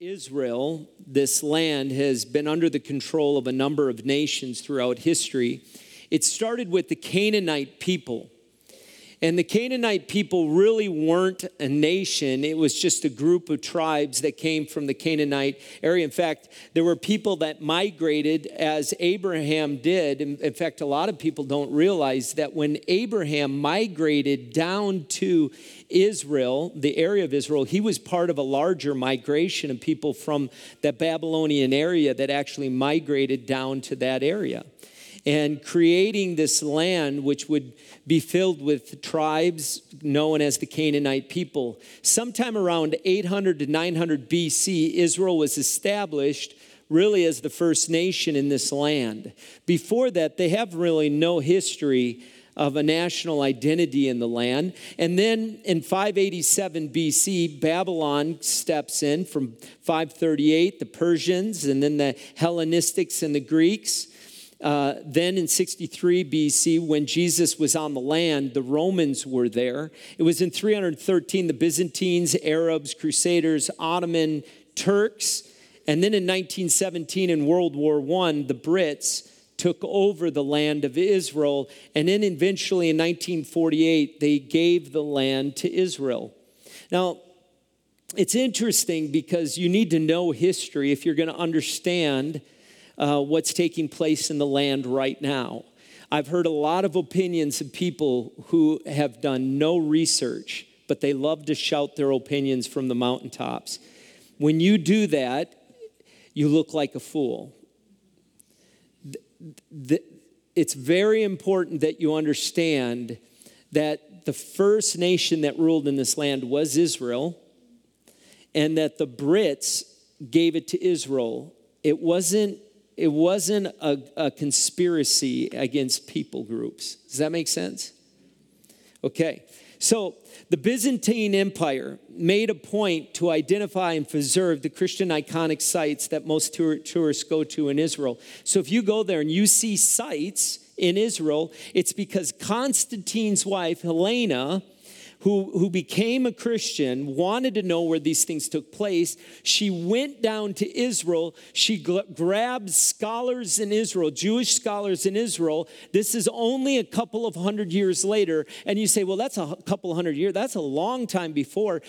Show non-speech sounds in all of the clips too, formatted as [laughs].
Israel, this land, has been under the control of a number of nations throughout history. It started with the Canaanite people. And the Canaanite people really weren't a nation. It was just a group of tribes that came from the Canaanite area. In fact, there were people that migrated as Abraham did. In fact, a lot of people don't realize that when Abraham migrated down to Israel, the area of Israel, he was part of a larger migration of people from that Babylonian area that actually migrated down to that area and creating this land which would be filled with tribes known as the Canaanite people. Sometime around 800 to 900 BC, Israel was established really as the first nation in this land. Before that, they have really no history of a national identity in the land. And then in 587 BC, Babylon steps in from 538, the Persians, and then the Hellenistics and the Greeks. Uh, then in 63 BC, when Jesus was on the land, the Romans were there. It was in 313, the Byzantines, Arabs, Crusaders, Ottoman, Turks. And then in 1917, in World War I, the Brits took over the land of Israel. And then eventually in 1948, they gave the land to Israel. Now, it's interesting because you need to know history if you're going to understand uh, what's taking place in the land right now. I've heard a lot of opinions of people who have done no research, but they love to shout their opinions from the mountaintops. When you do that, you look like a fool. It's very important that you understand that the first nation that ruled in this land was Israel, and that the Brits gave it to Israel. It wasn't it wasn't a, a conspiracy against people groups. Does that make sense? Okay. So the Byzantine Empire made a point to identify and preserve the Christian iconic sites that most tour- tourists go to in Israel. So if you go there and you see sites in Israel, it's because Constantine's wife, Helena, who, who became a Christian, wanted to know where these things took place. She went down to Israel. She gl- grabbed scholars in Israel, Jewish scholars in Israel. This is only a couple of hundred years later. And you say, well, that's a couple of hundred years. That's a long time before.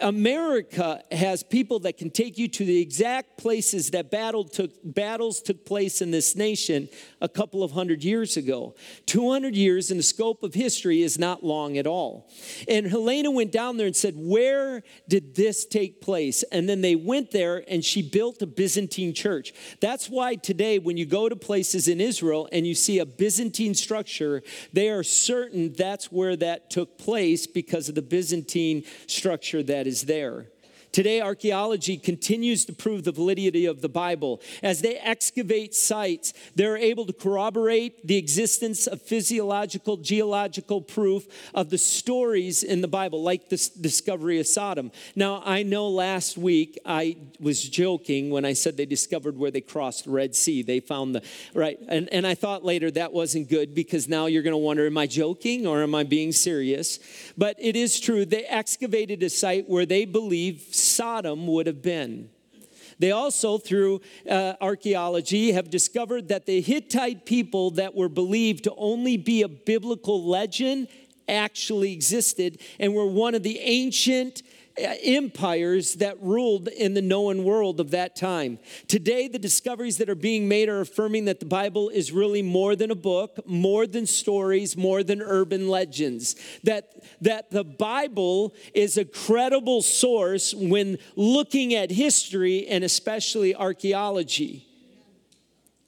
America has people that can take you to the exact places that battle took, battles took place in this nation a couple of hundred years ago. 200 years in the scope of history is not long at all. And Helena went down there and said, Where did this take place? And then they went there and she built a Byzantine church. That's why today, when you go to places in Israel and you see a Byzantine structure, they are certain that's where that took place because of the Byzantine structure that is there. Today, archaeology continues to prove the validity of the Bible. As they excavate sites, they're able to corroborate the existence of physiological, geological proof of the stories in the Bible, like the discovery of Sodom. Now, I know last week I was joking when I said they discovered where they crossed the Red Sea. They found the, right? And, and I thought later that wasn't good because now you're going to wonder, am I joking or am I being serious? But it is true. They excavated a site where they believe Sodom would have been. They also, through uh, archaeology, have discovered that the Hittite people that were believed to only be a biblical legend actually existed and were one of the ancient Uh, empires that ruled in the known world of that time. Today, the discoveries that are being made are affirming that the Bible is really more than a book, more than stories, more than urban legends. That, that the Bible is a credible source when looking at history and especially archaeology.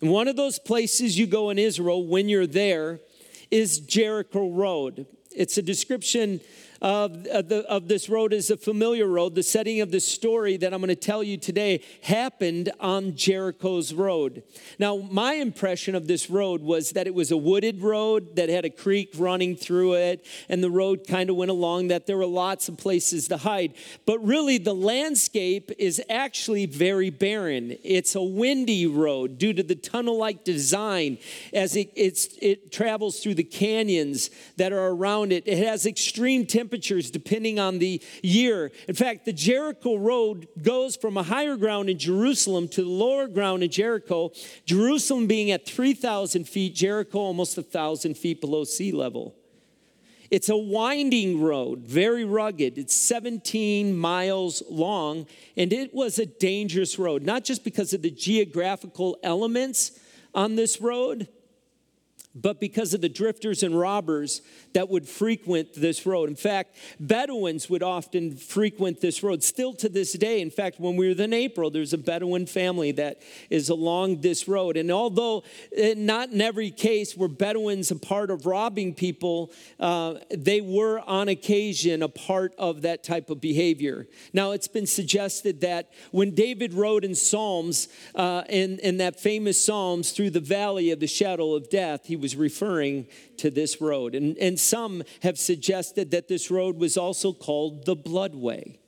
One of those places you go in Israel when you're there is Jericho Road. It's a description of, of, the, of this road is a familiar road. The setting of the story that I'm going to tell you today happened on Jericho's road. Now, my impression of this road was that it was a wooded road that had a creek running through it, and the road kind of went along, that there were lots of places to hide. But really, the landscape is actually very barren. It's a windy road due to the tunnel like design as it, it travels through the canyons that are around it. It has extreme temperatures temperatures depending on the year. In fact, the Jericho road goes from a higher ground in Jerusalem to the lower ground in Jericho, Jerusalem being at 3,000 feet, Jericho almost 1,000 feet below sea level. It's a winding road, very rugged. It's 17 miles long, and it was a dangerous road, not just because of the geographical elements on this road, but because of the drifters and robbers that would frequent this road. In fact, Bedouins would often frequent this road still to this day. In fact, when we were in April, there's a Bedouin family that is along this road. And although eh, not in every case were Bedouins a part of robbing people, uh, they were on occasion a part of that type of behavior. Now, it's been suggested that when David wrote in Psalms, uh, in, in that famous Psalms, through the valley of the shadow of death, he was referring to this road. And, and some have suggested that this road was also called the Bloodway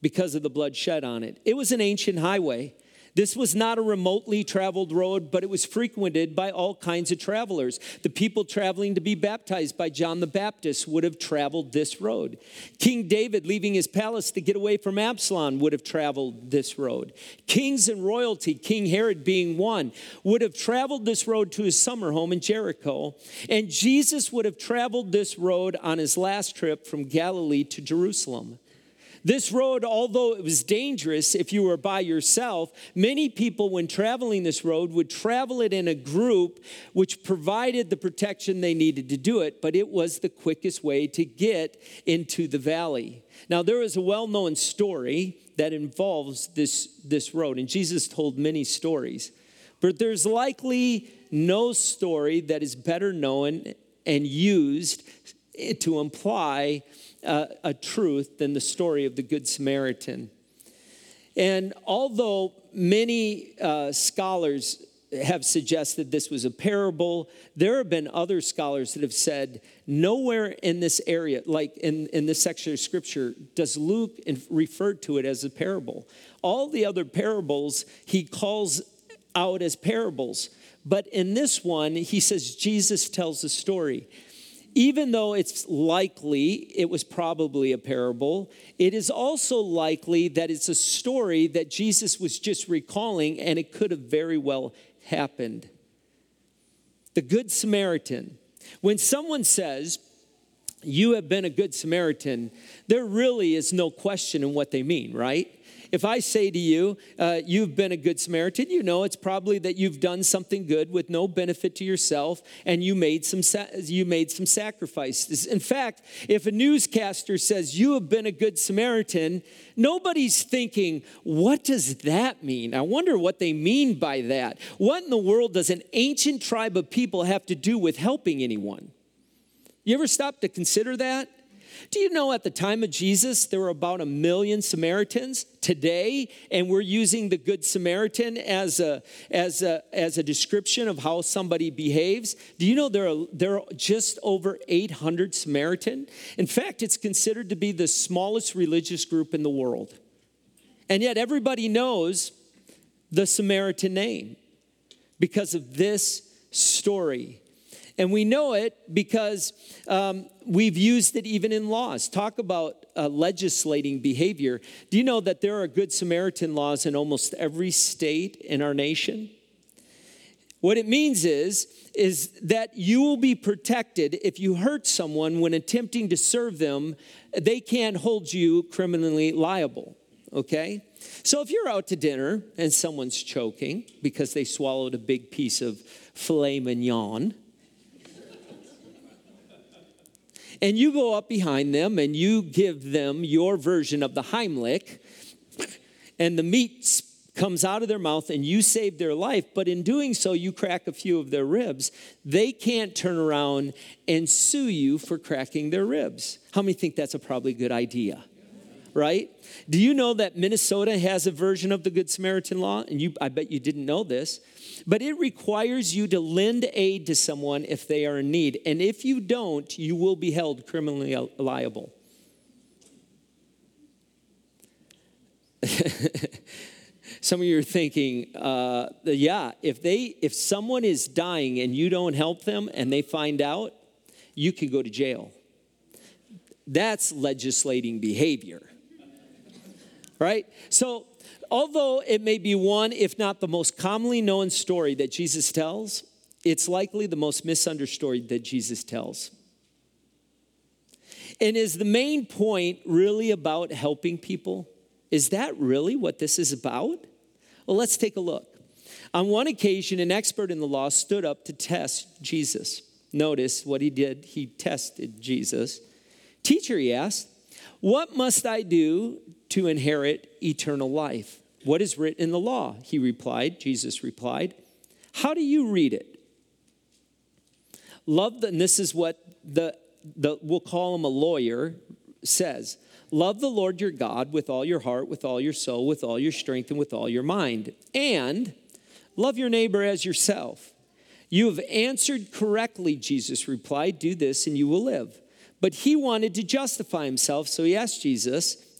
because of the blood shed on it. It was an ancient highway. This was not a remotely traveled road, but it was frequented by all kinds of travelers. The people traveling to be baptized by John the Baptist would have traveled this road. King David, leaving his palace to get away from Absalom, would have traveled this road. Kings and royalty, King Herod being one, would have traveled this road to his summer home in Jericho. And Jesus would have traveled this road on his last trip from Galilee to Jerusalem. This road, although it was dangerous if you were by yourself, many people, when traveling this road, would travel it in a group which provided the protection they needed to do it, but it was the quickest way to get into the valley. Now, there is a well known story that involves this, this road, and Jesus told many stories, but there's likely no story that is better known and used to imply uh, a truth than the story of the Good Samaritan. And although many uh, scholars have suggested this was a parable, there have been other scholars that have said nowhere in this area, like in, in this section of scripture, does Luke refer to it as a parable. All the other parables he calls out as parables. But in this one, he says Jesus tells a story even though it's likely it was probably a parable, it is also likely that it's a story that Jesus was just recalling and it could have very well happened. The Good Samaritan. When someone says, You have been a Good Samaritan, there really is no question in what they mean, right? If I say to you, uh, you've been a good Samaritan, you know it's probably that you've done something good with no benefit to yourself and you made some, sa- you made some sacrifices. In fact, if a newscaster says you have been a good Samaritan, nobody's thinking, what does that mean? I wonder what they mean by that. What in the world does an ancient tribe of people have to do with helping anyone? You ever stop to consider that? Do you know at the time of Jesus, there were about a million Samaritans today, and we're using the Good Samaritan as a, as a, as a description of how somebody behaves? Do you know there are, there are just over 800 Samaritan? In fact, it's considered to be the smallest religious group in the world. And yet, everybody knows the Samaritan name because of this story. And we know it because um, we've used it even in laws. Talk about uh, legislating behavior. Do you know that there are Good Samaritan laws in almost every state in our nation? What it means is, is that you will be protected if you hurt someone when attempting to serve them, they can't hold you criminally liable, okay? So if you're out to dinner and someone's choking because they swallowed a big piece of filet mignon, and you go up behind them and you give them your version of the Heimlich, and the meat comes out of their mouth and you save their life, but in doing so, you crack a few of their ribs. They can't turn around and sue you for cracking their ribs. How many think that's a probably good idea? Right? Do you know that Minnesota has a version of the Good Samaritan law? And you, I bet you didn't know this but it requires you to lend aid to someone if they are in need. And if you don't, you will be held criminally liable. [laughs] Some of you are thinking, uh, yeah, if they if someone is dying and you don't help them and they find out, you can go to jail. That's legislating behavior. Right? So, although it may be one, if not the most commonly known story that Jesus tells, it's likely the most misunderstood that Jesus tells. And is the main point really about helping people? Is that really what this is about? Well, let's take a look. On one occasion, an expert in the law stood up to test Jesus. Notice what he did. He tested Jesus. Teacher, he asked, What must I do to inherit eternal life? What is written in the law? He replied. Jesus replied, How do you read it? Love, the, and this is what the, the, we'll call him a lawyer, says. Love the Lord your God with all your heart, with all your soul, with all your strength, and with all your mind. And love your neighbor as yourself. You have answered correctly, Jesus replied. Do this and you will live. But he wanted to justify himself, so he asked Jesus,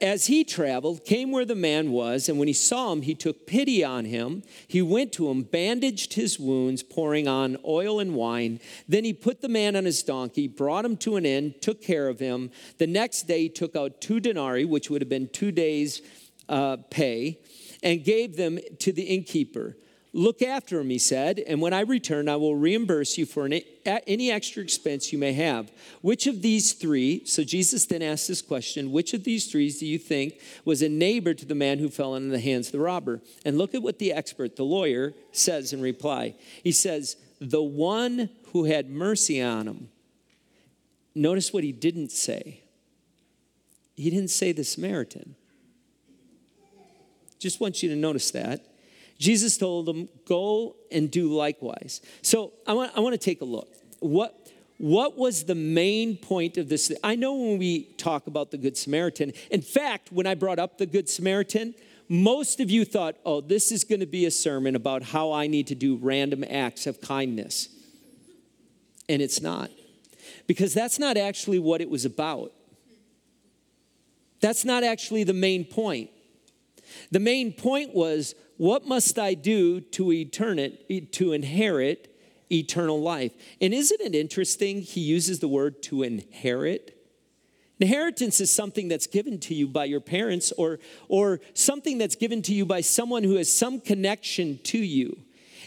as he traveled, came where the man was, and when he saw him, he took pity on him. He went to him, bandaged his wounds, pouring on oil and wine. Then he put the man on his donkey, brought him to an inn, took care of him. The next day, he took out two denarii, which would have been two days' uh, pay, and gave them to the innkeeper. Look after him, he said, and when I return, I will reimburse you for any extra expense you may have. Which of these three, so Jesus then asked this question, which of these three do you think was a neighbor to the man who fell into the hands of the robber? And look at what the expert, the lawyer, says in reply. He says, the one who had mercy on him. Notice what he didn't say. He didn't say the Samaritan. Just want you to notice that. Jesus told them, Go and do likewise. So I want, I want to take a look. What, what was the main point of this? I know when we talk about the Good Samaritan, in fact, when I brought up the Good Samaritan, most of you thought, oh, this is going to be a sermon about how I need to do random acts of kindness. And it's not. Because that's not actually what it was about. That's not actually the main point. The main point was what must I do to, to inherit eternal life? And isn't it interesting? He uses the word to inherit. Inheritance is something that's given to you by your parents or, or something that's given to you by someone who has some connection to you.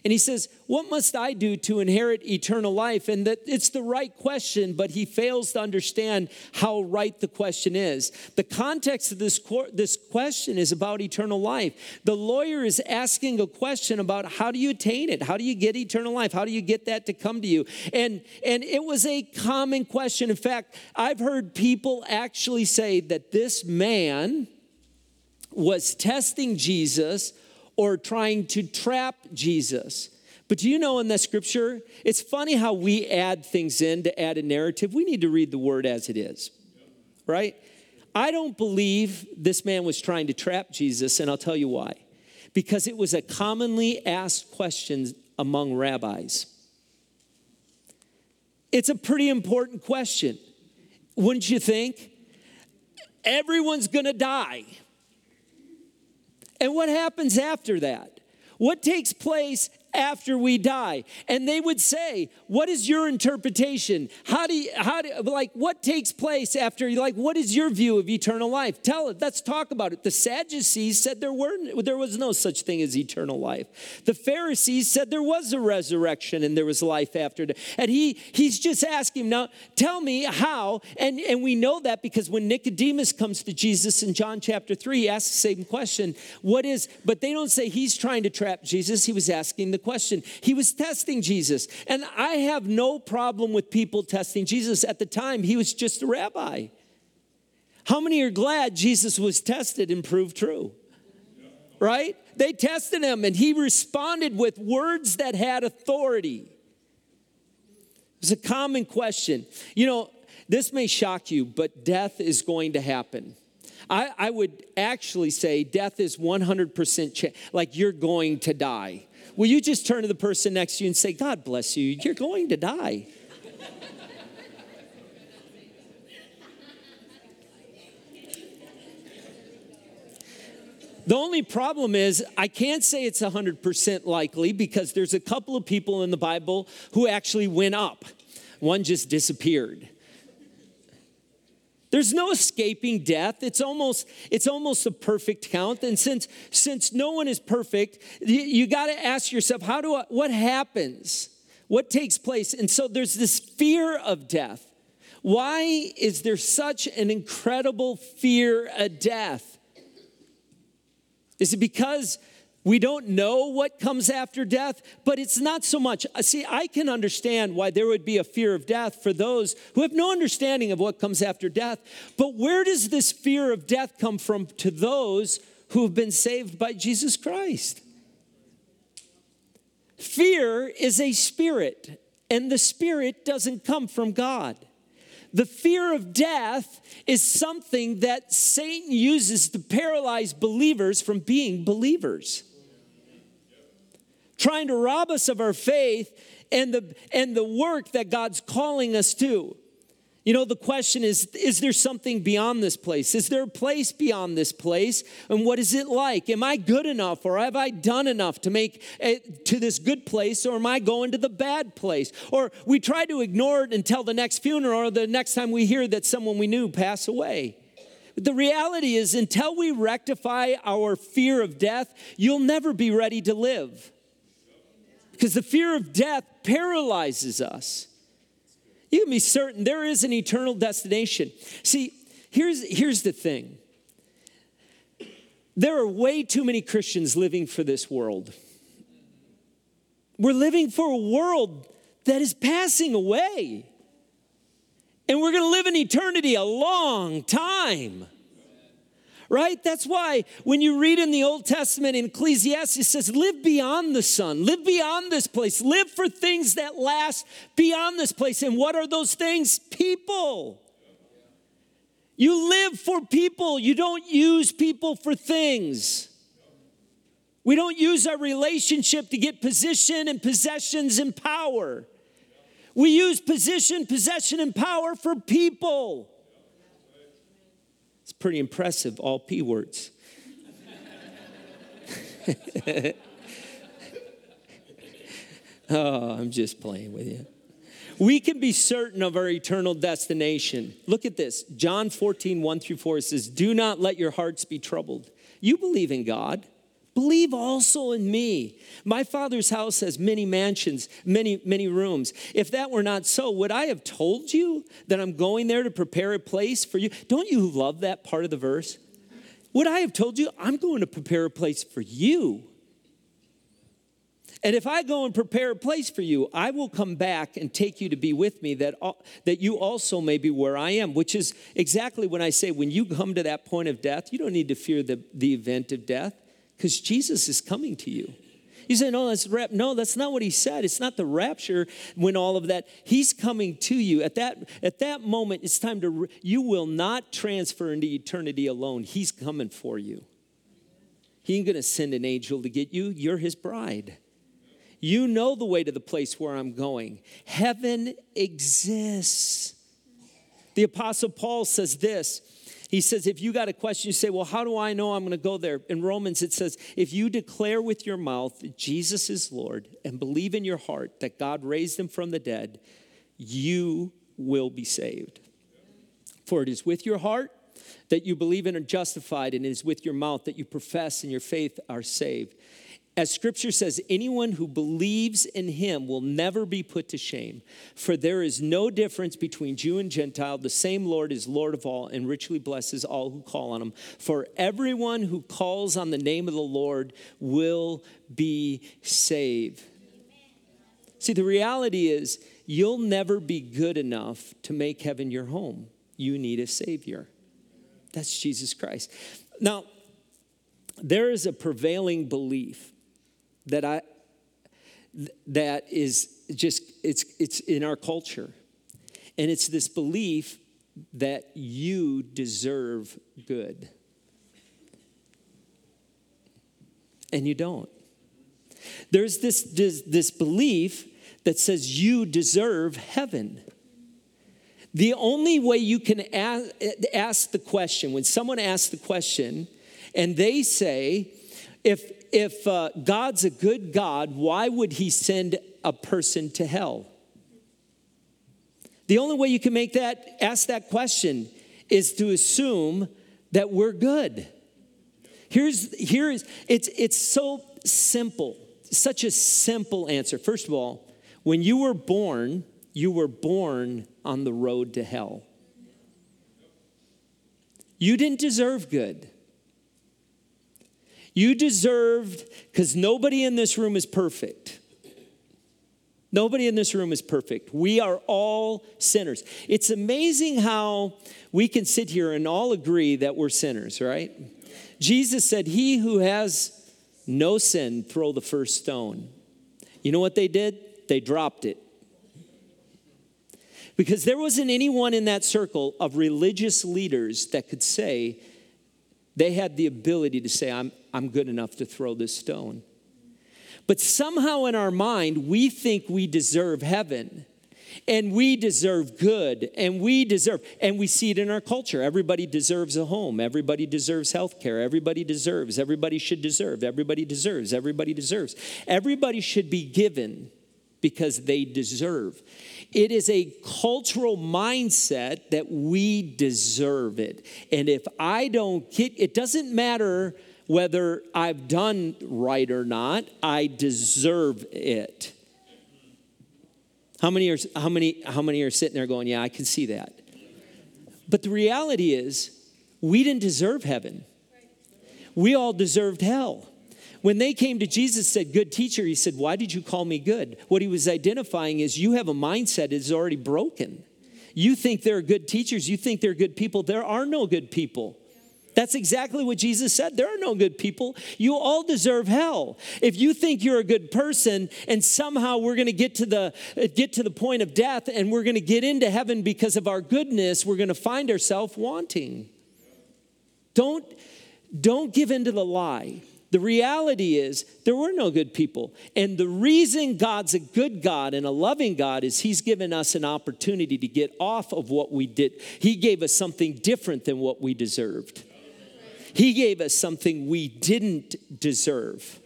And he says, What must I do to inherit eternal life? And that it's the right question, but he fails to understand how right the question is. The context of this, this question is about eternal life. The lawyer is asking a question about how do you attain it? How do you get eternal life? How do you get that to come to you? And, and it was a common question. In fact, I've heard people actually say that this man was testing Jesus or trying to trap Jesus. But do you know in the scripture, it's funny how we add things in to add a narrative. We need to read the word as it is, right? I don't believe this man was trying to trap Jesus, and I'll tell you why. Because it was a commonly asked question among rabbis. It's a pretty important question, wouldn't you think? Everyone's gonna die. And what happens after that? What takes place after we die. And they would say, What is your interpretation? How do you, how do, like, what takes place after, like, what is your view of eternal life? Tell it, let's talk about it. The Sadducees said there, were, there was no such thing as eternal life. The Pharisees said there was a resurrection and there was life after. And he, he's just asking, Now, tell me how. And, and we know that because when Nicodemus comes to Jesus in John chapter 3, he asks the same question What is, but they don't say he's trying to trap Jesus. He was asking the question. He was testing Jesus. And I have no problem with people testing Jesus. At the time, he was just a rabbi. How many are glad Jesus was tested and proved true? Right? They tested him and he responded with words that had authority. It's a common question. You know, this may shock you, but death is going to happen. I, I would actually say death is 100% chance, like you're going to die. Will you just turn to the person next to you and say, God bless you, you're going to die? The only problem is, I can't say it's 100% likely because there's a couple of people in the Bible who actually went up. One just disappeared. There's no escaping death. It's almost, it's almost a perfect count. And since, since no one is perfect, you, you got to ask yourself, how do I, what happens? What takes place? And so there's this fear of death. Why is there such an incredible fear of death? Is it because we don't know what comes after death, but it's not so much. Uh, see, I can understand why there would be a fear of death for those who have no understanding of what comes after death. But where does this fear of death come from to those who have been saved by Jesus Christ? Fear is a spirit, and the spirit doesn't come from God. The fear of death is something that Satan uses to paralyze believers from being believers trying to rob us of our faith and the, and the work that God's calling us to. You know, the question is Is there something beyond this place? Is there a place beyond this place? And what is it like? Am I good enough or have I done enough to make it to this good place or am I going to the bad place? Or we try to ignore it until the next funeral or the next time we hear that someone we knew pass away. But the reality is, until we rectify our fear of death, you'll never be ready to live because the fear of death paralyzes us. You can be certain there is an eternal destination. See, here's, here's the thing there are way too many Christians living for this world. We're living for a world that is passing away. And we're going to live in eternity a long time right? That's why when you read in the Old Testament in Ecclesiastes, it says, live beyond the sun, live beyond this place, live for things that last beyond this place. And what are those things? People. You live for people, you don't use people for things. We don't use our relationship to get position and possessions and power. We use position, possession, and power for people. Pretty impressive, all P words. [laughs] oh, I'm just playing with you. We can be certain of our eternal destination. Look at this. John 14, 1 through 4 says, Do not let your hearts be troubled. You believe in God. Believe also in me. My father's house has many mansions, many, many rooms. If that were not so, would I have told you that I'm going there to prepare a place for you? Don't you love that part of the verse? Would I have told you I'm going to prepare a place for you? And if I go and prepare a place for you, I will come back and take you to be with me, that, that you also may be where I am, which is exactly when I say, when you come to that point of death, you don't need to fear the, the event of death because Jesus is coming to you. You say, no, that's rap. No, that's not what he said. It's not the rapture when all of that. He's coming to you. At that, at that moment, it's time to, you will not transfer into eternity alone. He's coming for you. He ain't going to send an angel to get you. You're his bride. You know the way to the place where I'm going. Heaven exists. The Apostle Paul says this he says, if you got a question, you say, well, how do I know I'm going to go there? In Romans, it says, if you declare with your mouth Jesus is Lord and believe in your heart that God raised him from the dead, you will be saved. For it is with your heart that you believe and are justified, and it is with your mouth that you profess and your faith are saved. As scripture says, anyone who believes in him will never be put to shame. For there is no difference between Jew and Gentile. The same Lord is Lord of all and richly blesses all who call on him. For everyone who calls on the name of the Lord will be saved. See, the reality is, you'll never be good enough to make heaven your home. You need a Savior. That's Jesus Christ. Now, there is a prevailing belief that I that is just it's it's in our culture. And it's this belief that you deserve good. And you don't. There's this, this, this belief that says you deserve heaven. The only way you can ask, ask the question, when someone asks the question and they say, if, if uh, God's a good God, why would he send a person to hell? The only way you can make that, ask that question is to assume that we're good. Here's, here's it's, it's so simple, such a simple answer. First of all, when you were born, you were born on the road to hell. You didn't deserve good. You deserved, because nobody in this room is perfect. Nobody in this room is perfect. We are all sinners. It's amazing how we can sit here and all agree that we're sinners, right? Jesus said, He who has no sin, throw the first stone. You know what they did? They dropped it. Because there wasn't anyone in that circle of religious leaders that could say they had the ability to say, I'm, I'm good enough to throw this stone. But somehow in our mind, we think we deserve heaven and we deserve good and we deserve and we see it in our culture. Everybody deserves a home. Everybody deserves health care everybody deserves everybody should deserve everybody deserves everybody deserves. Everybody should be given because they deserve it is a cultural mindset that we deserve it and if i don't get it doesn't matter whether I've done right or not, I deserve it. How many are how many how many are sitting there going, "Yeah, I can see that." But the reality is, we didn't deserve heaven. We all deserved hell. When they came to Jesus said, "Good teacher," he said, "Why did you call me good?" What he was identifying is you have a mindset that is already broken. You think they're good teachers, you think they're good people. There are no good people. That's exactly what Jesus said. There are no good people. You all deserve hell. If you think you're a good person and somehow we're going to get to the get to the point of death and we're going to get into heaven because of our goodness, we're going to find ourselves wanting. Don't don't give in to the lie. The reality is, there were no good people. And the reason God's a good God and a loving God is He's given us an opportunity to get off of what we did. He gave us something different than what we deserved. He gave us something we didn't deserve.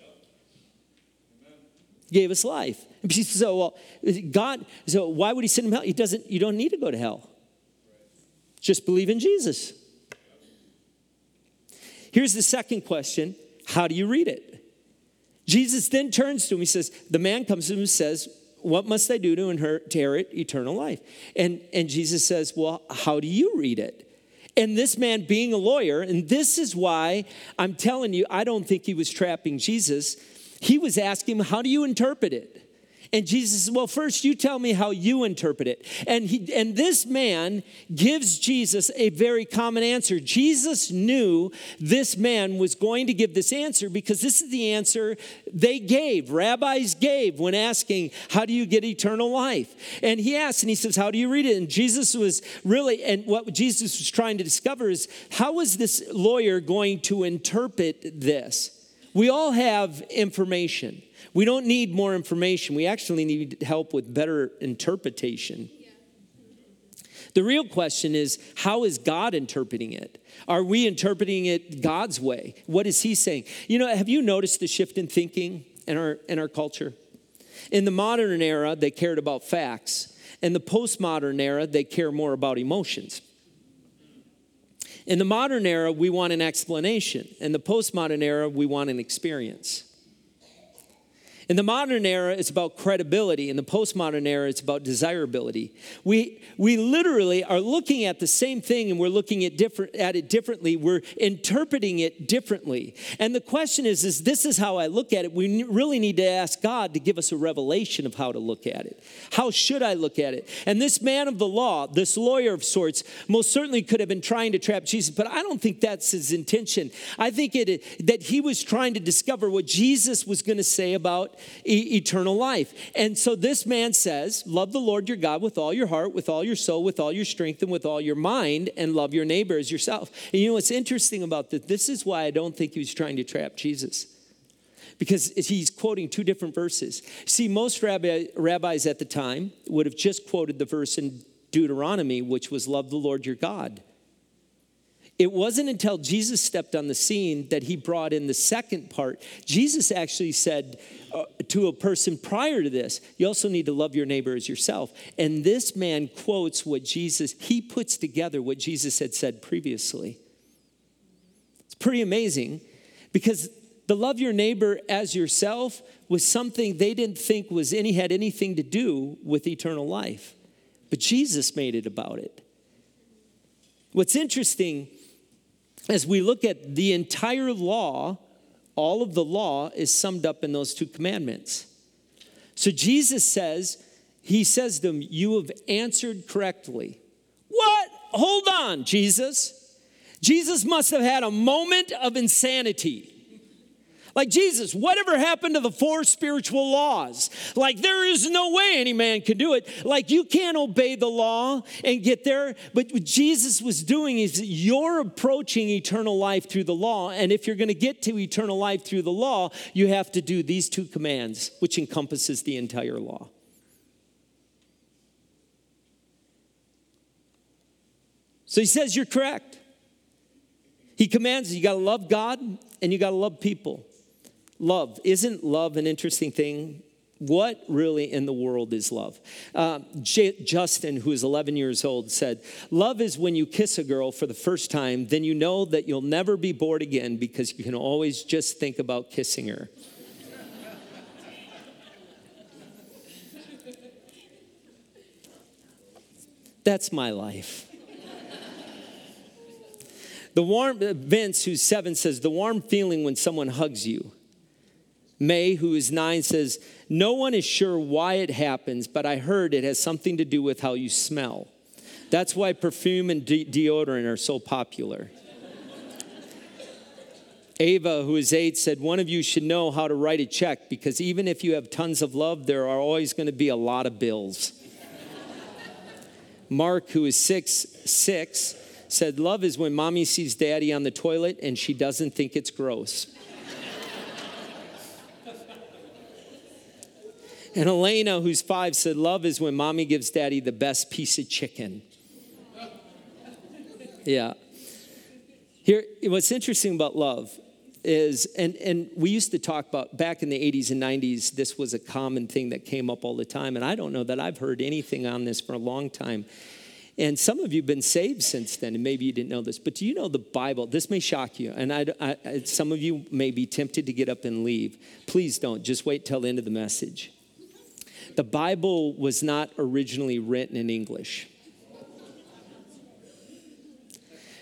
He gave us life. And she said, So, well, God, so why would he send him hell? He doesn't, you don't need to go to hell. Just believe in Jesus. Here's the second question How do you read it? Jesus then turns to him. He says, The man comes to him and says, What must I do to inherit eternal life? And, and Jesus says, Well, how do you read it? And this man being a lawyer, and this is why I'm telling you, I don't think he was trapping Jesus. He was asking him, How do you interpret it? And Jesus says, Well, first you tell me how you interpret it. And, he, and this man gives Jesus a very common answer. Jesus knew this man was going to give this answer because this is the answer they gave, rabbis gave when asking, How do you get eternal life? And he asked, and he says, How do you read it? And Jesus was really, and what Jesus was trying to discover is, How is this lawyer going to interpret this? We all have information. We don't need more information. We actually need help with better interpretation. The real question is how is God interpreting it? Are we interpreting it God's way? What is He saying? You know, have you noticed the shift in thinking in our, in our culture? In the modern era, they cared about facts. In the postmodern era, they care more about emotions. In the modern era, we want an explanation. In the postmodern era, we want an experience. In the modern era, it's about credibility. In the postmodern era, it's about desirability. We, we literally are looking at the same thing and we're looking at, different, at it differently. We're interpreting it differently. And the question is, is this is how I look at it. We really need to ask God to give us a revelation of how to look at it. How should I look at it? And this man of the law, this lawyer of sorts, most certainly could have been trying to trap Jesus, but I don't think that's his intention. I think it, that he was trying to discover what Jesus was going to say about e- eternal life. And so this man says, Love the Lord your God with all your heart, with all your soul, with all your strength, and with all your mind, and love your neighbor as yourself. And you know what's interesting about this? This is why I don't think he was trying to trap Jesus. Because he's quoting two different verses. See, most rabbi, rabbis at the time would have just quoted the verse in Deuteronomy, which was, Love the Lord your God. It wasn't until Jesus stepped on the scene that he brought in the second part. Jesus actually said uh, to a person prior to this, You also need to love your neighbor as yourself. And this man quotes what Jesus, he puts together what Jesus had said previously. It's pretty amazing because the love your neighbor as yourself was something they didn't think was any had anything to do with eternal life. But Jesus made it about it. What's interesting as we look at the entire law, all of the law is summed up in those two commandments. So Jesus says, He says to them, You have answered correctly. What? Hold on, Jesus. Jesus must have had a moment of insanity. Like, Jesus, whatever happened to the four spiritual laws? Like, there is no way any man can do it. Like, you can't obey the law and get there. But what Jesus was doing is you're approaching eternal life through the law. And if you're going to get to eternal life through the law, you have to do these two commands, which encompasses the entire law. So he says, You're correct. He commands you got to love God and you got to love people. Love. Isn't love an interesting thing? What really in the world is love? Uh, J- Justin, who is 11 years old, said, Love is when you kiss a girl for the first time, then you know that you'll never be bored again because you can always just think about kissing her. That's my life. The warm, Vince, who's seven, says, The warm feeling when someone hugs you May, who is nine, says, No one is sure why it happens, but I heard it has something to do with how you smell. That's why perfume and de- deodorant are so popular. Ava, who is eight, said, One of you should know how to write a check because even if you have tons of love, there are always going to be a lot of bills. Mark, who is six, six, said, Love is when mommy sees daddy on the toilet and she doesn't think it's gross. And Elena, who's five, said, Love is when mommy gives daddy the best piece of chicken. Yeah. Here, what's interesting about love is, and, and we used to talk about back in the 80s and 90s, this was a common thing that came up all the time. And I don't know that I've heard anything on this for a long time. And some of you have been saved since then, and maybe you didn't know this. But do you know the Bible? This may shock you, and I, I, some of you may be tempted to get up and leave. Please don't. Just wait till the end of the message the Bible was not originally written in English.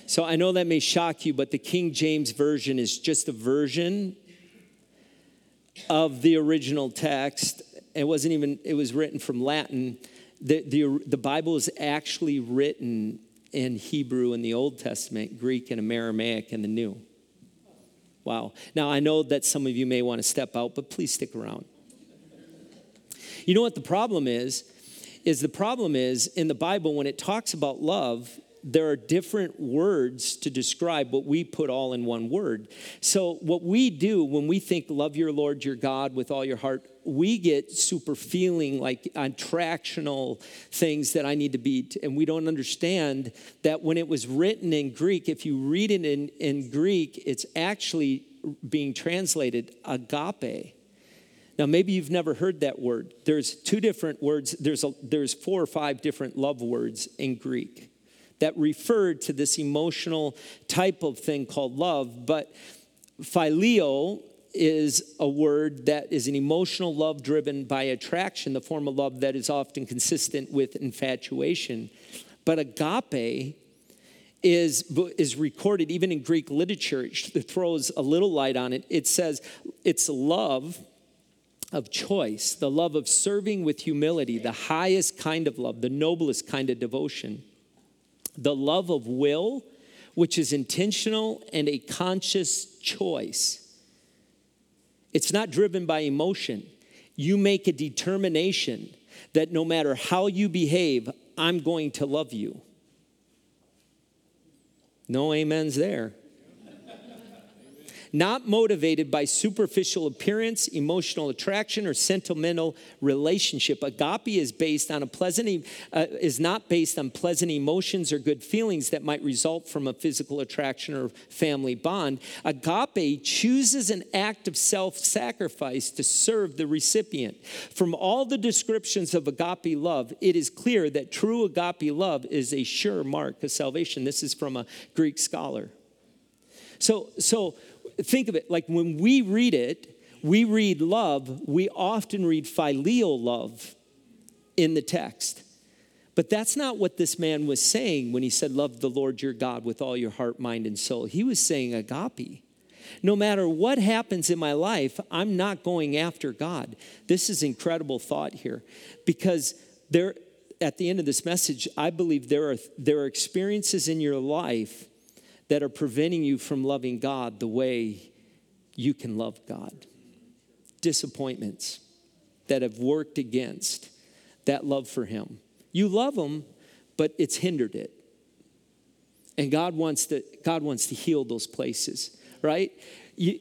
So I know that may shock you, but the King James Version is just a version of the original text. It wasn't even, it was written from Latin. The, the, the Bible is actually written in Hebrew in the Old Testament, Greek and Aramaic in the New. Wow. Now I know that some of you may want to step out, but please stick around. You know what the problem is? Is the problem is in the Bible, when it talks about love, there are different words to describe what we put all in one word. So, what we do when we think, love your Lord your God with all your heart, we get super feeling like attractional things that I need to be. And we don't understand that when it was written in Greek, if you read it in, in Greek, it's actually being translated agape. Now, maybe you've never heard that word. There's two different words, there's, a, there's four or five different love words in Greek that refer to this emotional type of thing called love. But phileo is a word that is an emotional love driven by attraction, the form of love that is often consistent with infatuation. But agape is, is recorded even in Greek literature. It throws a little light on it. It says it's love of choice, the love of serving with humility, the highest kind of love, the noblest kind of devotion, the love of will, which is intentional and a conscious choice. It's not driven by emotion. you make a determination that no matter how you behave, I'm going to love you. No amens there not motivated by superficial appearance, emotional attraction, or sentimental relationship. Agape is based on a pleasant, uh, is not based on pleasant emotions or good feelings that might result from a physical attraction or family bond. Agape chooses an act of self sacrifice to serve the recipient. From all the descriptions of agape love, it is clear that true agape love is a sure mark of salvation. This is from a Greek scholar. So, so think of it like when we read it, we read love, we often read filial love in the text. But that's not what this man was saying when he said, Love the Lord your God with all your heart, mind, and soul. He was saying agape. No matter what happens in my life, I'm not going after God. This is incredible thought here because there, at the end of this message, I believe there are, there are experiences in your life that are preventing you from loving God the way you can love God. Disappointments that have worked against that love for Him. You love Him, but it's hindered it. And God wants to, God wants to heal those places, right? You,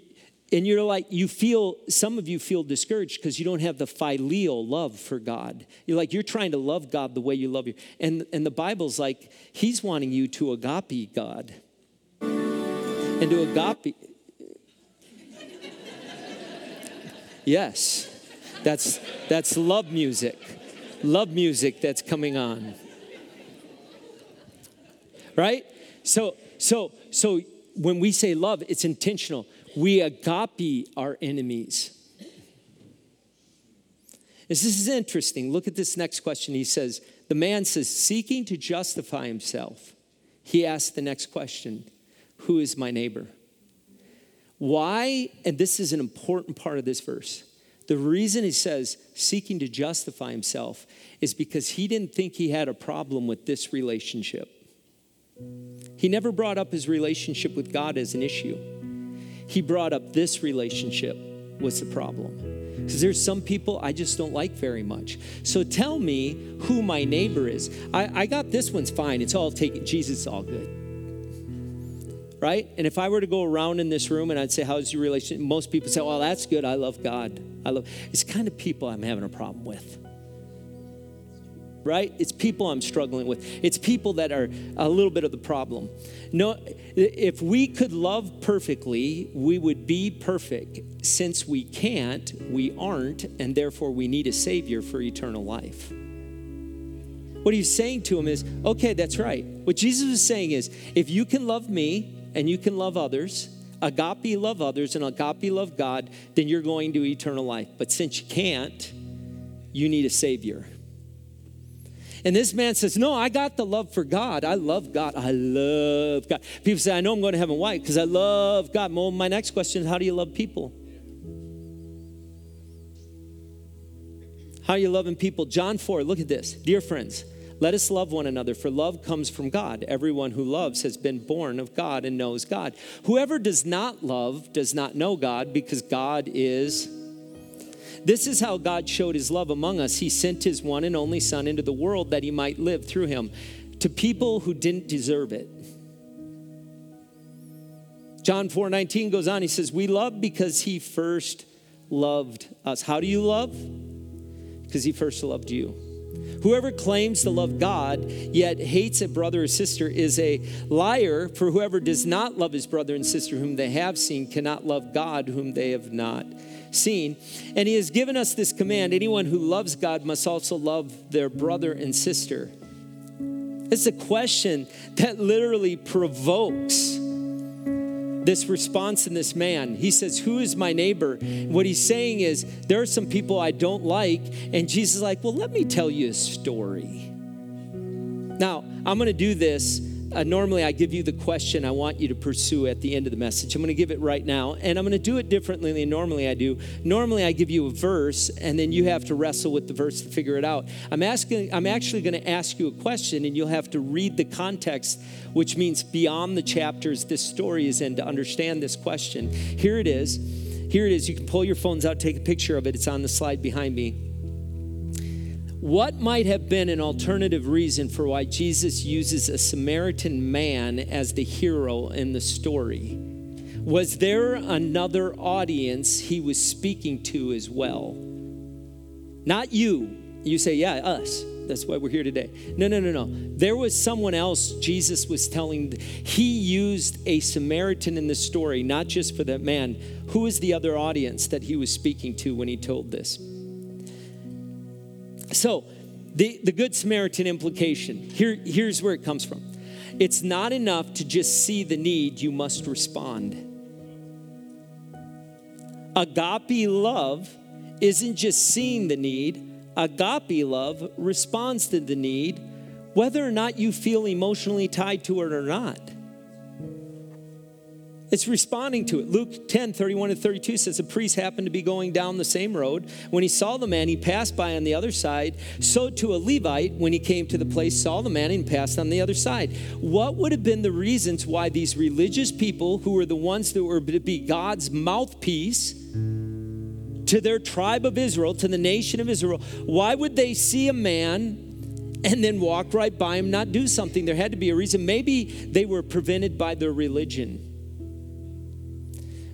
and you're like, you feel, some of you feel discouraged because you don't have the filial love for God. You're like, you're trying to love God the way you love you. And, and the Bible's like, He's wanting you to agape God and to agape. Yes, that's, that's love music. Love music that's coming on. Right? So, so, so when we say love, it's intentional. We agape our enemies. This is interesting. Look at this next question. He says, The man says, seeking to justify himself. He asks the next question who is my neighbor? Why, and this is an important part of this verse, the reason he says seeking to justify himself is because he didn't think he had a problem with this relationship. He never brought up his relationship with God as an issue. He brought up this relationship was the problem. Because there's some people I just don't like very much. So tell me who my neighbor is. I, I got this one's fine. It's all taken, Jesus, all good right? And if I were to go around in this room and I'd say, How's your relationship? Most people say, Well, that's good. I love God. I love it's kind of people I'm having a problem with. Right? It's people I'm struggling with. It's people that are a little bit of the problem. No, if we could love perfectly, we would be perfect. Since we can't, we aren't, and therefore we need a Savior for eternal life. What he's saying to him is, okay, that's right. What Jesus is saying is, if you can love me, and you can love others, agape love others, and agape love God, then you're going to eternal life. But since you can't, you need a Savior. And this man says, No, I got the love for God. I love God. I love God. People say, I know I'm going to heaven. Why? Because I love God. Well, my next question is, How do you love people? How are you loving people? John 4, look at this. Dear friends, let us love one another, for love comes from God. Everyone who loves has been born of God and knows God. Whoever does not love does not know God, because God is. This is how God showed his love among us. He sent his one and only Son into the world that he might live through him to people who didn't deserve it. John 4 19 goes on, he says, We love because he first loved us. How do you love? Because he first loved you. Whoever claims to love God yet hates a brother or sister is a liar, for whoever does not love his brother and sister whom they have seen cannot love God whom they have not seen. And he has given us this command anyone who loves God must also love their brother and sister. It's a question that literally provokes this response in this man. He says, Who is my neighbor? What he's saying is, There are some people I don't like. And Jesus is like, Well, let me tell you a story. Now, I'm going to do this uh, normally I give you the question I want you to pursue at the end of the message. I'm going to give it right now, and I'm going to do it differently than normally I do. Normally I give you a verse, and then you have to wrestle with the verse to figure it out. I'm asking. I'm actually going to ask you a question, and you'll have to read the context, which means beyond the chapters this story is in to understand this question. Here it is. Here it is. You can pull your phones out, take a picture of it. It's on the slide behind me. What might have been an alternative reason for why Jesus uses a Samaritan man as the hero in the story? Was there another audience he was speaking to as well? Not you. You say, yeah, us. That's why we're here today. No, no, no, no. There was someone else Jesus was telling. He used a Samaritan in the story, not just for that man. Who is the other audience that he was speaking to when he told this? So, the, the Good Samaritan implication here, here's where it comes from it's not enough to just see the need, you must respond. Agape love isn't just seeing the need, agape love responds to the need, whether or not you feel emotionally tied to it or not. It's responding to it. Luke 10, 31 to 32 says a priest happened to be going down the same road. When he saw the man, he passed by on the other side. So to a Levite, when he came to the place, saw the man and passed on the other side. What would have been the reasons why these religious people, who were the ones that were to be God's mouthpiece, to their tribe of Israel, to the nation of Israel, why would they see a man and then walk right by him, not do something? There had to be a reason. Maybe they were prevented by their religion.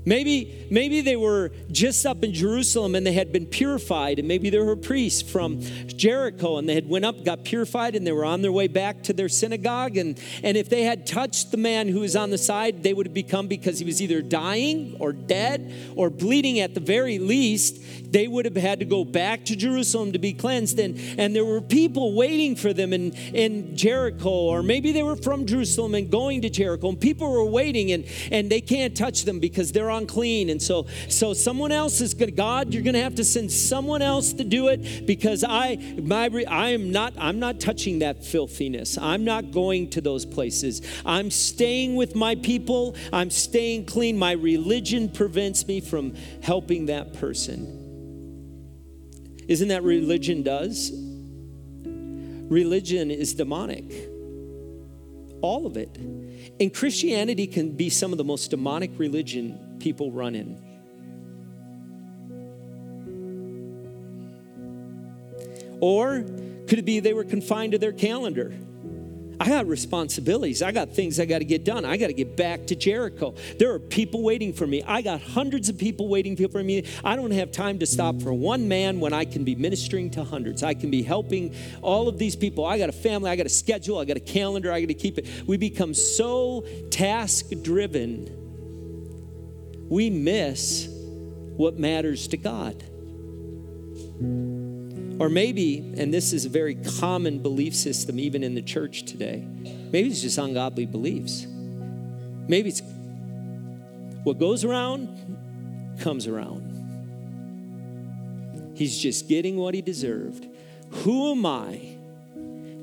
Maybe, maybe they were just up in Jerusalem and they had been purified, and maybe there were priests from Jericho and they had went up, got purified, and they were on their way back to their synagogue. And, and if they had touched the man who was on the side, they would have become because he was either dying or dead or bleeding at the very least. They would have had to go back to Jerusalem to be cleansed. And, and there were people waiting for them in, in Jericho, or maybe they were from Jerusalem and going to Jericho, and people were waiting and, and they can't touch them because they're unclean. And so, so someone else is going to, God, you're going to have to send someone else to do it because I, my, I am not, I'm not touching that filthiness. I'm not going to those places. I'm staying with my people. I'm staying clean. My religion prevents me from helping that person. Isn't that religion does? Religion is demonic. All of it. And Christianity can be some of the most demonic religion people run in. Or could it be they were confined to their calendar? I got responsibilities. I got things I got to get done. I got to get back to Jericho. There are people waiting for me. I got hundreds of people waiting for me. I don't have time to stop for one man when I can be ministering to hundreds. I can be helping all of these people. I got a family. I got a schedule. I got a calendar. I got to keep it. We become so task driven, we miss what matters to God. Or maybe, and this is a very common belief system even in the church today, maybe it's just ungodly beliefs. Maybe it's what goes around comes around. He's just getting what he deserved. Who am I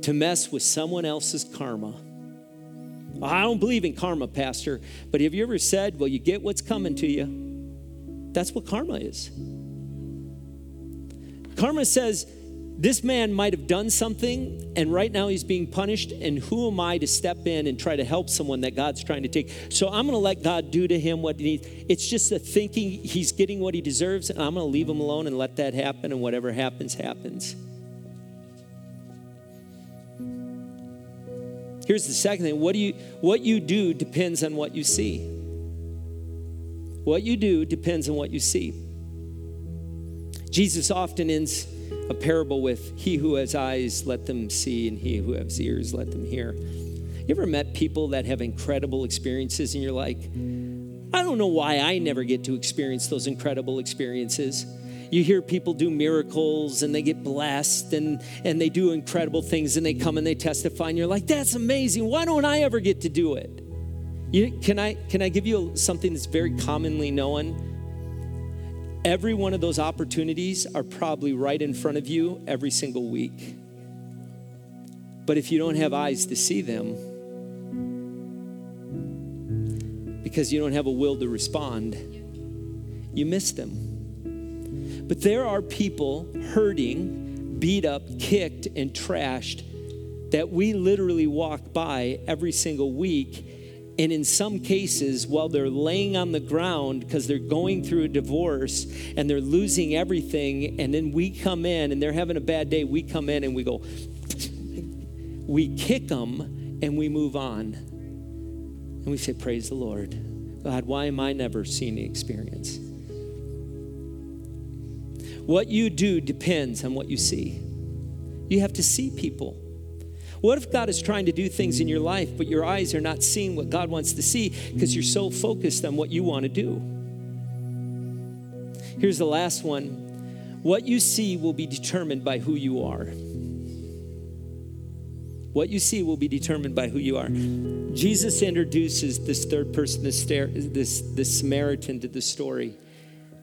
to mess with someone else's karma? I don't believe in karma, Pastor, but have you ever said, well, you get what's coming to you? That's what karma is. Karma says, this man might have done something and right now he's being punished and who am i to step in and try to help someone that god's trying to take so i'm going to let god do to him what he needs it's just a thinking he's getting what he deserves and i'm going to leave him alone and let that happen and whatever happens happens here's the second thing what do you what you do depends on what you see what you do depends on what you see Jesus often ends a parable with, He who has eyes, let them see, and he who has ears, let them hear. You ever met people that have incredible experiences and you're like, I don't know why I never get to experience those incredible experiences. You hear people do miracles and they get blessed and, and they do incredible things and they come and they testify and you're like, that's amazing. Why don't I ever get to do it? You, can, I, can I give you something that's very commonly known? Every one of those opportunities are probably right in front of you every single week. But if you don't have eyes to see them, because you don't have a will to respond, you miss them. But there are people hurting, beat up, kicked, and trashed that we literally walk by every single week And in some cases, while they're laying on the ground because they're going through a divorce and they're losing everything, and then we come in and they're having a bad day, we come in and we go, [sniffs] we kick them and we move on. And we say, Praise the Lord. God, why am I never seeing the experience? What you do depends on what you see. You have to see people. What if God is trying to do things in your life, but your eyes are not seeing what God wants to see because you're so focused on what you want to do? Here's the last one what you see will be determined by who you are. What you see will be determined by who you are. Jesus introduces this third person, this, this, this Samaritan, to the story.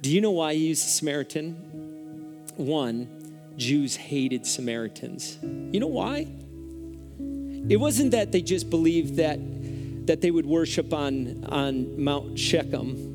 Do you know why he used Samaritan? One, Jews hated Samaritans. You know why? It wasn't that they just believed that, that they would worship on, on Mount Shechem.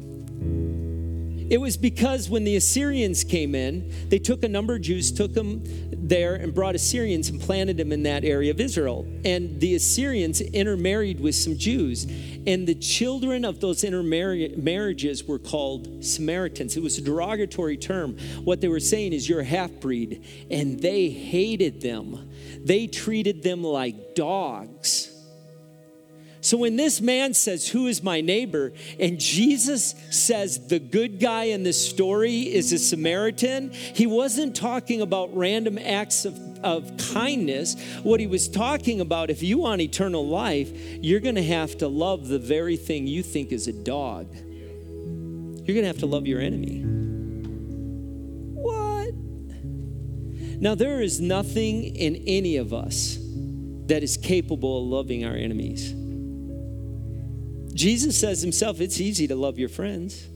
It was because when the Assyrians came in, they took a number of Jews, took them there, and brought Assyrians and planted them in that area of Israel. And the Assyrians intermarried with some Jews. And the children of those intermarriages were called Samaritans. It was a derogatory term. What they were saying is, you're a half breed. And they hated them they treated them like dogs. So when this man says, Who is my neighbor? and Jesus says the good guy in this story is a Samaritan, he wasn't talking about random acts of, of kindness. What he was talking about, if you want eternal life, you're going to have to love the very thing you think is a dog. You're going to have to love your enemy. What? Now, there is nothing in any of us that is capable of loving our enemies. Jesus says himself, it's easy to love your friends.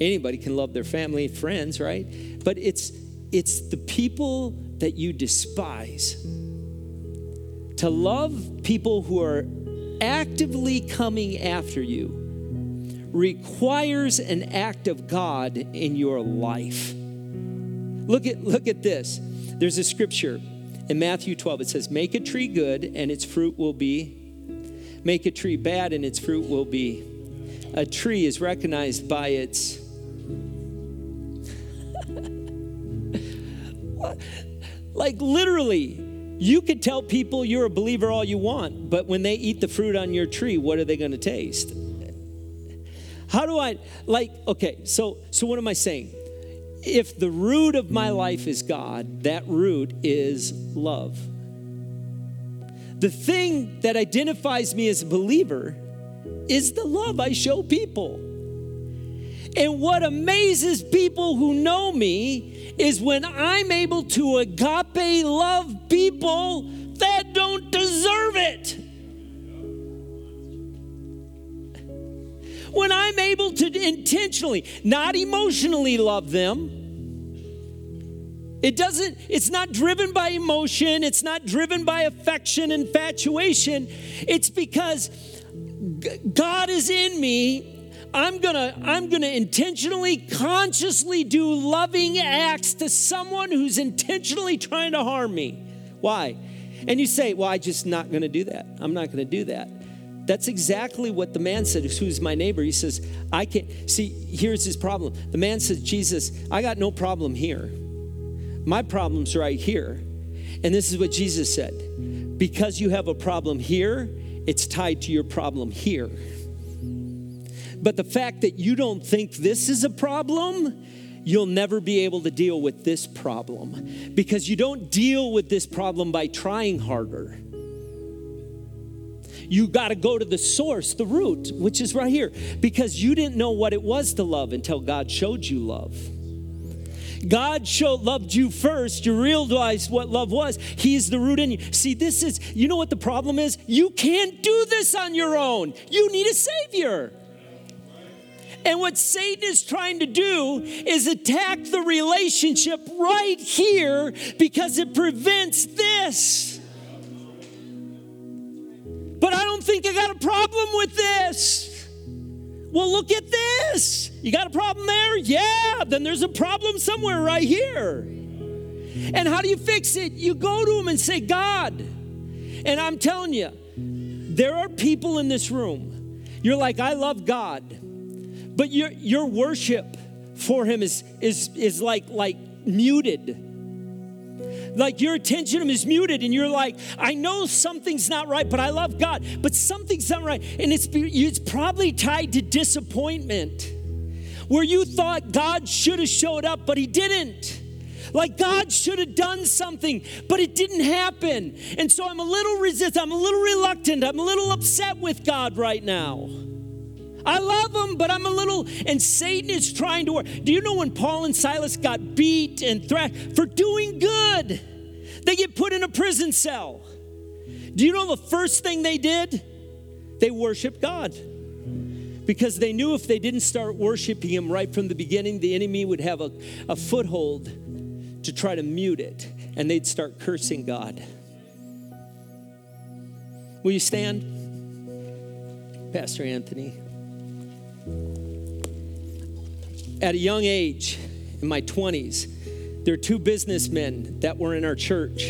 Anybody can love their family, friends, right? But it's it's the people that you despise. To love people who are actively coming after you requires an act of God in your life. Look at, look at this. There's a scripture in Matthew 12. It says, Make a tree good, and its fruit will be. Make a tree bad, and its fruit will be. A tree is recognized by its. [laughs] like literally, you could tell people you're a believer all you want, but when they eat the fruit on your tree, what are they going to taste? How do I like okay, so so what am I saying? if the root of my life is God, that root is love. The thing that identifies me as a believer is the love I show people. And what amazes people who know me is when I'm able to agape love people that don't deserve it. when I'm able to intentionally, not emotionally love them. It doesn't, it's not driven by emotion, it's not driven by affection, infatuation. It's because God is in me. I'm gonna, I'm gonna intentionally, consciously do loving acts to someone who's intentionally trying to harm me. Why? And you say, Well, I'm just not gonna do that. I'm not gonna do that. That's exactly what the man said, who's my neighbor. He says, I can't. See, here's his problem. The man says, Jesus, I got no problem here. My problem's right here. And this is what Jesus said because you have a problem here, it's tied to your problem here. But the fact that you don't think this is a problem, you'll never be able to deal with this problem because you don't deal with this problem by trying harder you got to go to the source, the root, which is right here, because you didn't know what it was to love until God showed you love. God showed loved you first. You realized what love was. He's the root in you. See, this is, you know what the problem is? You can't do this on your own. You need a savior. And what Satan is trying to do is attack the relationship right here because it prevents this. But I don't think I got a problem with this. Well, look at this. You got a problem there? Yeah, then there's a problem somewhere right here. And how do you fix it? You go to him and say, God. And I'm telling you, There are people in this room, you're like, I love God, but your, your worship for Him is, is, is like, like muted like your attention is muted and you're like i know something's not right but i love god but something's not right and it's, it's probably tied to disappointment where you thought god should have showed up but he didn't like God should have done something, but it didn't happen. And so I'm a little resist, I'm a little reluctant, I'm a little upset with God right now. I love them, but I'm a little, and Satan is trying to work. Do you know when Paul and Silas got beat and thrashed for doing good? They get put in a prison cell. Do you know the first thing they did? They worshiped God. Because they knew if they didn't start worshiping Him right from the beginning, the enemy would have a, a foothold to try to mute it, and they'd start cursing God. Will you stand? Pastor Anthony. At a young age, in my 20s, there were two businessmen that were in our church.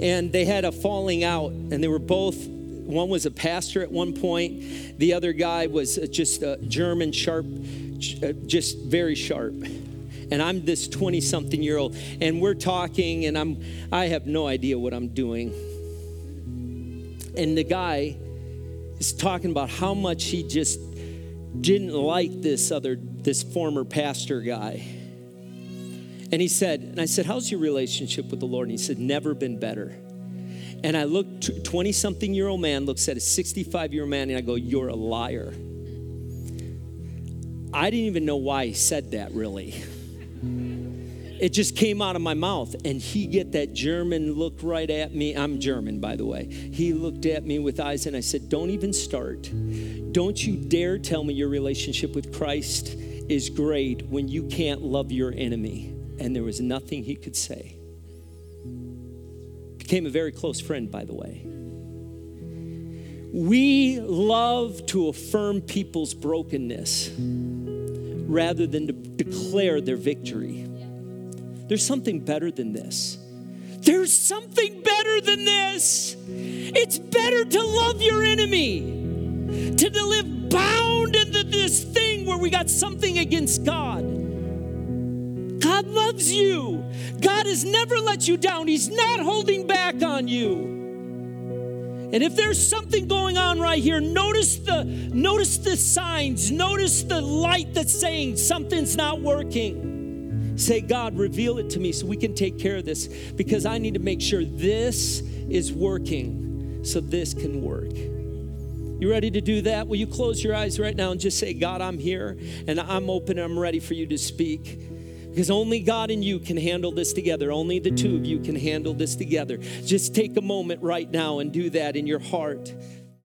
And they had a falling out, and they were both, one was a pastor at one point, the other guy was just a German, sharp, uh, just very sharp and I'm this 20 something year old, and we're talking, and I'm, I have no idea what I'm doing. And the guy is talking about how much he just didn't like this other, this former pastor guy. And he said, and I said, How's your relationship with the Lord? And he said, Never been better. And I looked, 20 something year old man looks at a 65 year old man, and I go, You're a liar. I didn't even know why he said that, really it just came out of my mouth and he get that german look right at me i'm german by the way he looked at me with eyes and i said don't even start don't you dare tell me your relationship with christ is great when you can't love your enemy. And there was nothing he could say. Became a very close friend by the way. We love to affirm people's brokenness rather than to declare their victory. There's something better than this. There's something better than this. It's better to love your enemy, to live bound into this thing where we got something against God. God loves you. God has never let you down. He's not holding back on you. And if there's something going on right here, notice the notice the signs, notice the light that's saying something's not working. Say, God, reveal it to me so we can take care of this because I need to make sure this is working so this can work. You ready to do that? Will you close your eyes right now and just say, God, I'm here and I'm open and I'm ready for you to speak? Because only God and you can handle this together. Only the two of you can handle this together. Just take a moment right now and do that in your heart.